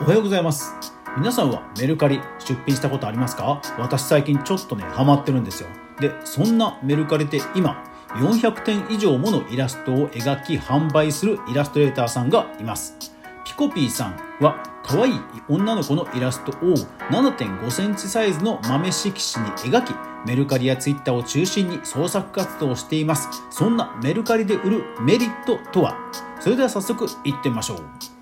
おはようございます。皆さんはメルカリ出品したことありますか？私最近ちょっとねハマってるんですよ。でそんなメルカリで今400点以上ものイラストを描き販売するイラストレーターさんがいます。ピコピーさんは可愛い女の子のイラストを7.5センチサイズの豆色紙に描きメルカリやツイッターを中心に創作活動をしていますそんなメルカリで売るメリットとは？それでは早速行ってみましょう。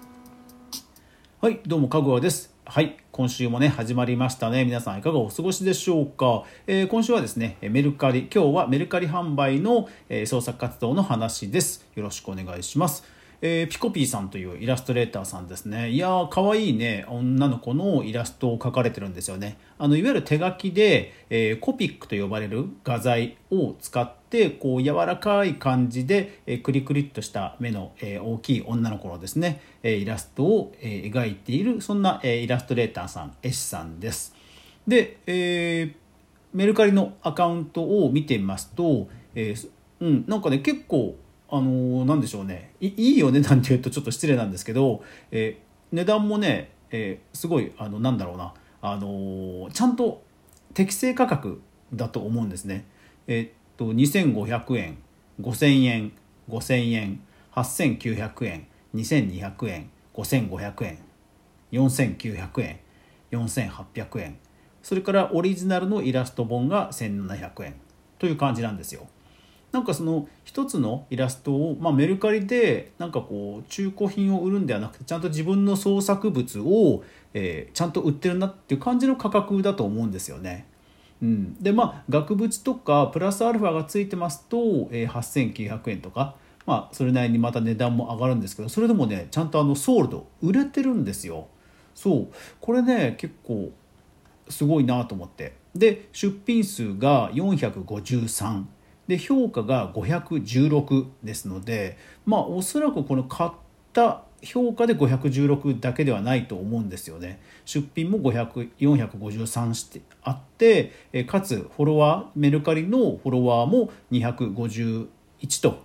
はいどうもかぐわです。はい今週もね始まりましたね。皆さんいかがお過ごしでしょうか、えー、今週はですねメルカリ。今日はメルカリ販売の、えー、創作活動の話です。よろしくお願いします。えー、ピコピーさんというイラストレーターさんですね。いやー可愛いね。女の子のイラストを描かれてるんですよね。あのいわゆる手書きで、えー、コピックと呼ばれる画材を使ってこう柔らかい感じで、えー、クリクリっとした目の、えー、大きい女の子のですね、えー、イラストを、えー、描いているそんな、えー、イラストレーターさん絵師さんです。で、えー、メルカリのアカウントを見てみますと、えーうん、なんかね結構あのー、でしょうねいいいお値段っていうとちょっと失礼なんですけど、えー、値段もね、えー、すごいあのなんだろうな、あのー、ちゃんと適正価格だと思うんですね。え、っと2500円5000円5000円8900円2200円5500円4900円4800円それからオリジナルのイラスト本が1700円という感じなんですよ。なんかその一つのイラストを、まあ、メルカリでなんかこう中古品を売るんではなくてちゃんと自分の創作物を、えー、ちゃんと売ってるなっていう感じの価格だと思うんですよね。うん、でまあ額縁とかプラスアルファがついてますと、えー、8900円とか、まあ、それなりにまた値段も上がるんですけどそれでもねちゃんとあのソールド売れてるんですよ。そうこれね結構すごいなと思ってで出品数が453で評価が516ですのでまあおそらくこの買った評価で516だけではないと思うんですよね。出品も453してあってかつフォロワーメルカリのフォロワーも251と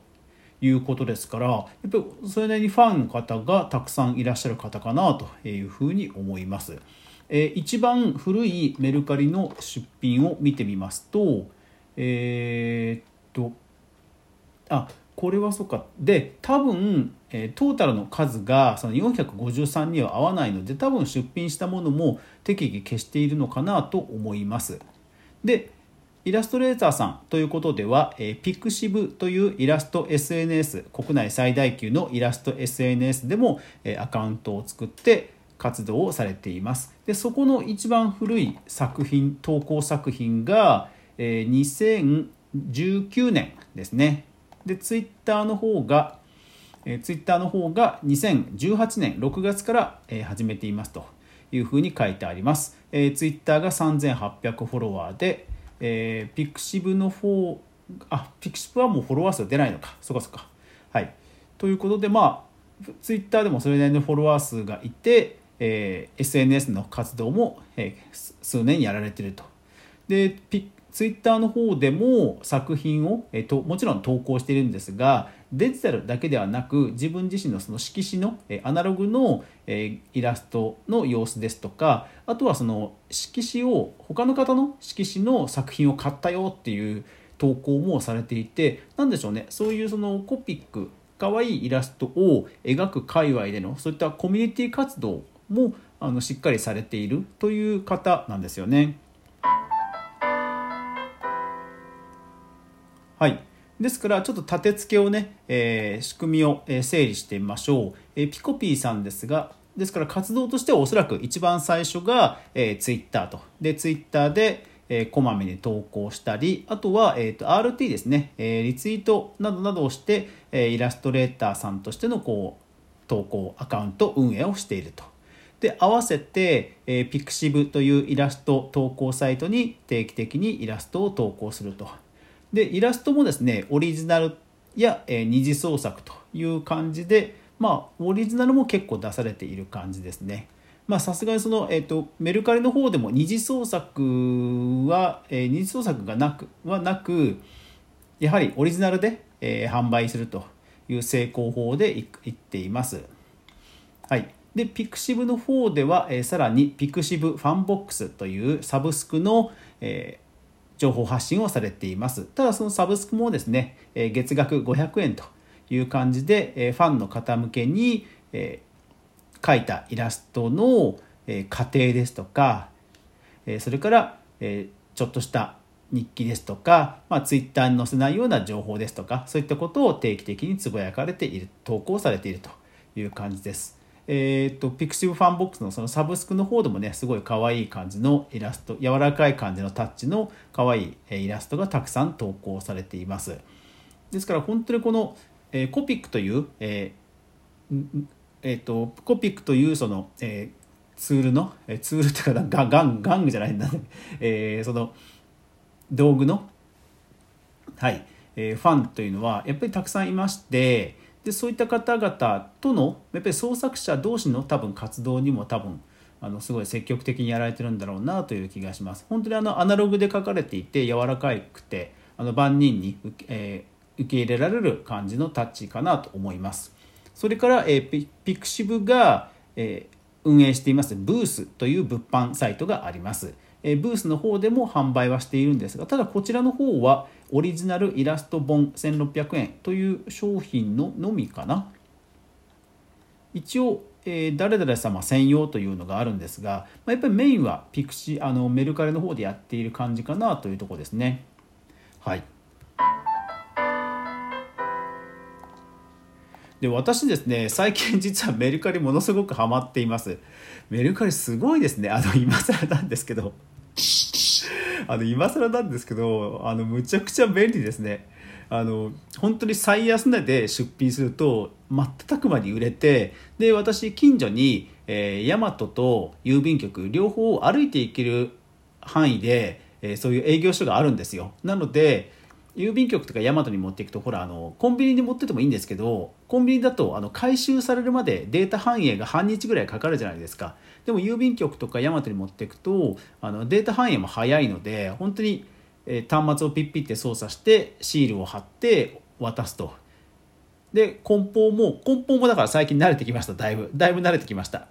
いうことですからやっぱりそれなりにファンの方がたくさんいらっしゃる方かなというふうに思います。え一番古いメルカリの出品を見てみますとえー、と。あこれはそうか。で多分、えー、トータルの数がその453には合わないので多分出品したものも適宜消しているのかなと思います。でイラストレーターさんということでは、えー、 pixiv というイラスト SNS 国内最大級のイラスト SNS でも、えー、アカウントを作って活動をされています。でそこの一番古い作品投稿作品が、えー、2019年ですね。で、ツイッターの方が、えー、ツイッターの方が2018年6月から、えー、始めていますというふうに書いてあります。えー、ツイッターが3800フォロワーで、えー、 pixiv の方、あ、 pixiv はもうフォロワー数出ないのか。そっかそっか。はい。ということで、まあ、ツイッターでもそれなりのフォロワー数がいて、えー、SNS の活動も、えー、数年やられていると。で、ピツイッターの方でも作品を、えともちろん投稿しているんですがデジタルだけではなく自分自身のその色紙のえアナログのえイラストの様子ですとかあとはその色紙を他の方の色紙の作品を買ったよっていう投稿もされていて何でしょうねそういうそのコピックかわいいイラストを描く界隈でのそういったコミュニティ活動もあのしっかりされているという方なんですよね。はい。ですから、ちょっと立て付けをね、えー、仕組みを整理してみましょう。えー、ピコピーさんですが、ですから活動としてはおそらく一番最初が、えー、ツイッターと。で、ツイッターで、えー、こまめに投稿したり、あとは、えーと、RT ですね、えー、リツイートなどなどをして、えー、イラストレーターさんとしてのこう投稿アカウント運営をしていると。で合わせて、えー、 pixiv というイラスト投稿サイトに定期的にイラストを投稿すると。でイラストもですねオリジナルや、えー、二次創作という感じでまあオリジナルも結構出されている感じですね。まあさすがにその、えーと、メルカリの方でも二次創作は、えー、二次創作がなくはなくやはりオリジナルで、えー、販売するという正攻法でいっています。はい。で、 pixiv の方では、えー、さらに pixivFANBOX というサブスクの、えー、情報発信をされています。ただそのサブスクもですね、月額500円という感じで、ファンの方向けに、描いたイラストの、過程ですとか、それから、ちょっとした日記ですとか、まあ、ツイッターに載せないような情報ですとかそういったことを定期的につぶやかれている投稿されているという感じです。えーと、 pixivFANBOX のそのサブスクの方でもねすごい可愛い感じのイラスト柔らかい感じのタッチの可愛いイラストがたくさん投稿されています。ですから本当にこの、えー、コピックという、えーえーと、コピックというその、えー、ツールの、えツールっていうかガガンガングじゃないんだね、えー、その道具の、はいえー、ファンというのはやっぱりたくさんいましてでそういった方々とのやっぱり創作者同士の多分活動にも多分あのすごい積極的にやられてるんだろうなという気がします。本当にあのアナログで書かれていて柔らかくてあの万人に受け,、えー、受け入れられる感じのタッチかなと思います。それから、えー、ピピクシブが、えー、運営しています。ブースという物販サイトがあります。えブースの方でも販売はしているんですがただこちらの方はオリジナルイラスト本1600円という商品ののみかな。一応、え、誰々様専用というのがあるんですが、ま、やっぱりメインはピクシあのメルカリの方でやっている感じかなというとこですね。はい。で私ですね最近実はメルカリものすごくハマっています。メルカリすごいですね。あの今更なんですけど。あの今更なんですけどあのむちゃくちゃ便利ですね。あの本当に最安値で出品すると瞬く間に売れてで私近所に、えー、大和と郵便局両方歩いていける範囲で、えー、そういう営業所があるんですよ。なので郵便局とかヤマトに持っていくとほらあのコンビニに持っててもいいんですけどコンビニだとあの回収されるまでデータ反映が半日ぐらいかかるじゃないですか。でも郵便局とかヤマトに持っていくとあのデータ反映も早いので本当に、え端末をピッピって操作してシールを貼って渡すと。で梱包も梱包もだから最近慣れてきました。だいぶだいぶ慣れてきました。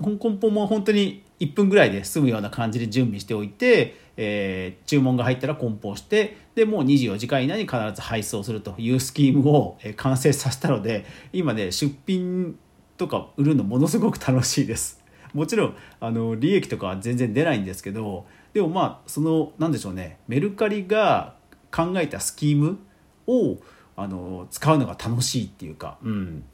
梱包も本当に1分ぐらいで済むような感じで準備しておいて、えー、注文が入ったら梱包してでもう24時間以内に必ず配送するというスキームを完成させたので今ね出品とか売るのものすごく楽しいです。もちろんあの利益とかは全然出ないんですけどでもまあその何でしょうねメルカリが考えたスキームをあの使うのが楽しいっていうか、うん、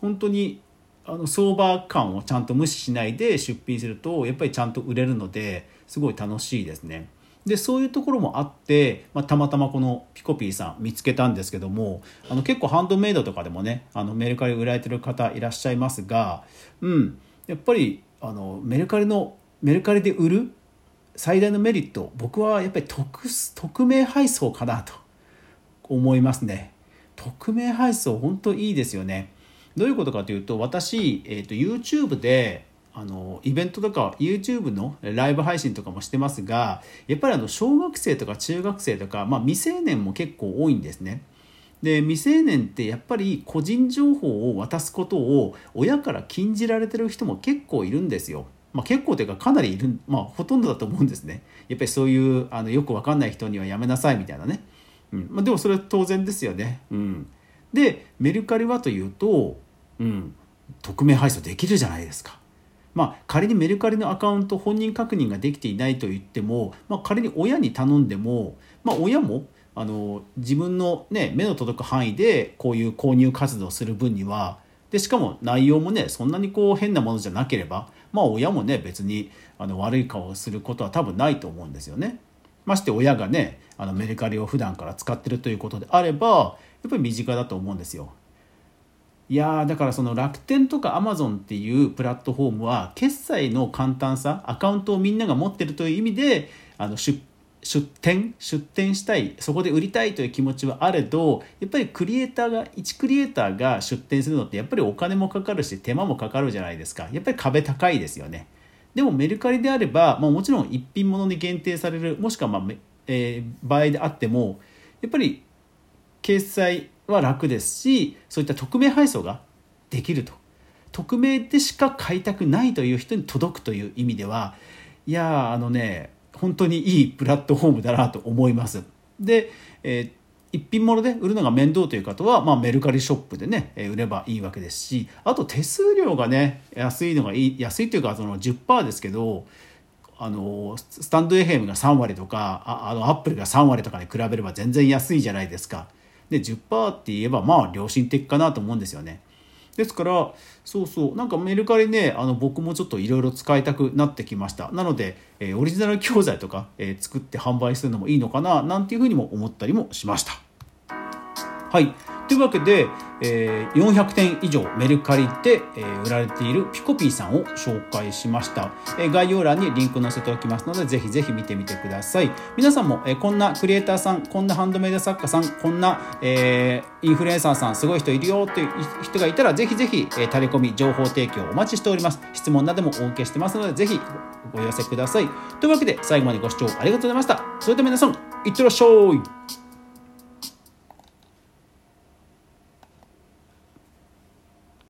本当にあの相場感をちゃんと無視しないで出品するとやっぱりちゃんと売れるのですごい楽しいですね。でそういうところもあって、まあ、たまたまこのピコピーさん見つけたんですけどもあの結構ハンドメイドとかでもねあのメルカリ売られてる方いらっしゃいますが、うん、やっぱりあのメルカリのメルカリで売る最大のメリット僕はやっぱり匿匿名配送かなと思いますね。匿名配送本当いいですよね。どういうことかというと私、えーと、YouTube であのイベントとか YouTube のライブ配信とかもしてますがやっぱりあの小学生とか中学生とか、まあ、未成年も結構多いんですね。で未成年ってやっぱり個人情報を渡すことを親から禁じられてる人も結構いるんですよ。まあ、結構というかかなりいる、まあ、ほとんどだと思うんですね。やっぱりそういうあのよく分かんない人にはやめなさいみたいなね。うんまあ、でもそれは当然ですよね。うん、でメルカリはというとうん、匿名配送できるじゃないですか。まあ、仮にメルカリのアカウント本人確認ができていないと言っても、まあ、仮に親に頼んでも、まあ、親もあの自分の、ね、目の届く範囲でこういう購入活動をする分にはでしかも内容もねそんなにこう変なものじゃなければ、まあ、親もね別にあの悪い顔をすることは多分ないと思うんですよね。まして親がねあのメルカリを普段から使ってるということであればやっぱり身近だと思うんですよ。いやだからその楽天とかアマゾンっていうプラットフォームは決済の簡単さアカウントをみんなが持ってるという意味であの出店出店したいそこで売りたいという気持ちはあれどやっぱりクリエイターが1クリエイターが出店するのってやっぱりお金もかかるし手間もかかるじゃないですか。やっぱり壁高いですよね。でもメルカリであれば、まあ、もちろん一品物に限定されるもしくは、まあえー、場合であってもやっぱり決済は楽ですしそういった匿名配送ができると匿名でしか買いたくないという人に届くという意味ではいやあのね本当にいいプラットフォームだなと思います。で、えー一品物で売るのが面倒という方は、まあ、メルカリショップでね売ればいいわけですしあと手数料がね安いのがいい安いというかその10%ですけどあのスタンド FM が3割とかあのアップルが3割とかに比べれば全然安いじゃないですか。で10%って言えばまあ良心的かなと思うんですよね。ですからそうそうなんかメルカリねあの僕もちょっといろいろ使いたくなってきました。なので、えー、オリジナル教材とか、えー、作って販売するのもいいのかななんていうふうにも思ったりもしました。はい。というわけで、えー、400点以上メルカリで、えー、売られているピコピーさんを紹介しました、えー、概要欄にリンク載せておきますのでぜひぜひ見てみてください。皆さんも、えー、こんなクリエイターさんこんなハンドメイド作家さんこんな、えー、インフルエンサーさんすごい人いるよという人がいたらぜひぜひ、えー、タレコミ情報提供お待ちしております。質問などもお受けしてますのでぜひご寄せください。というわけで最後までご視聴ありがとうございました。それでは皆さんいってらっしゃい。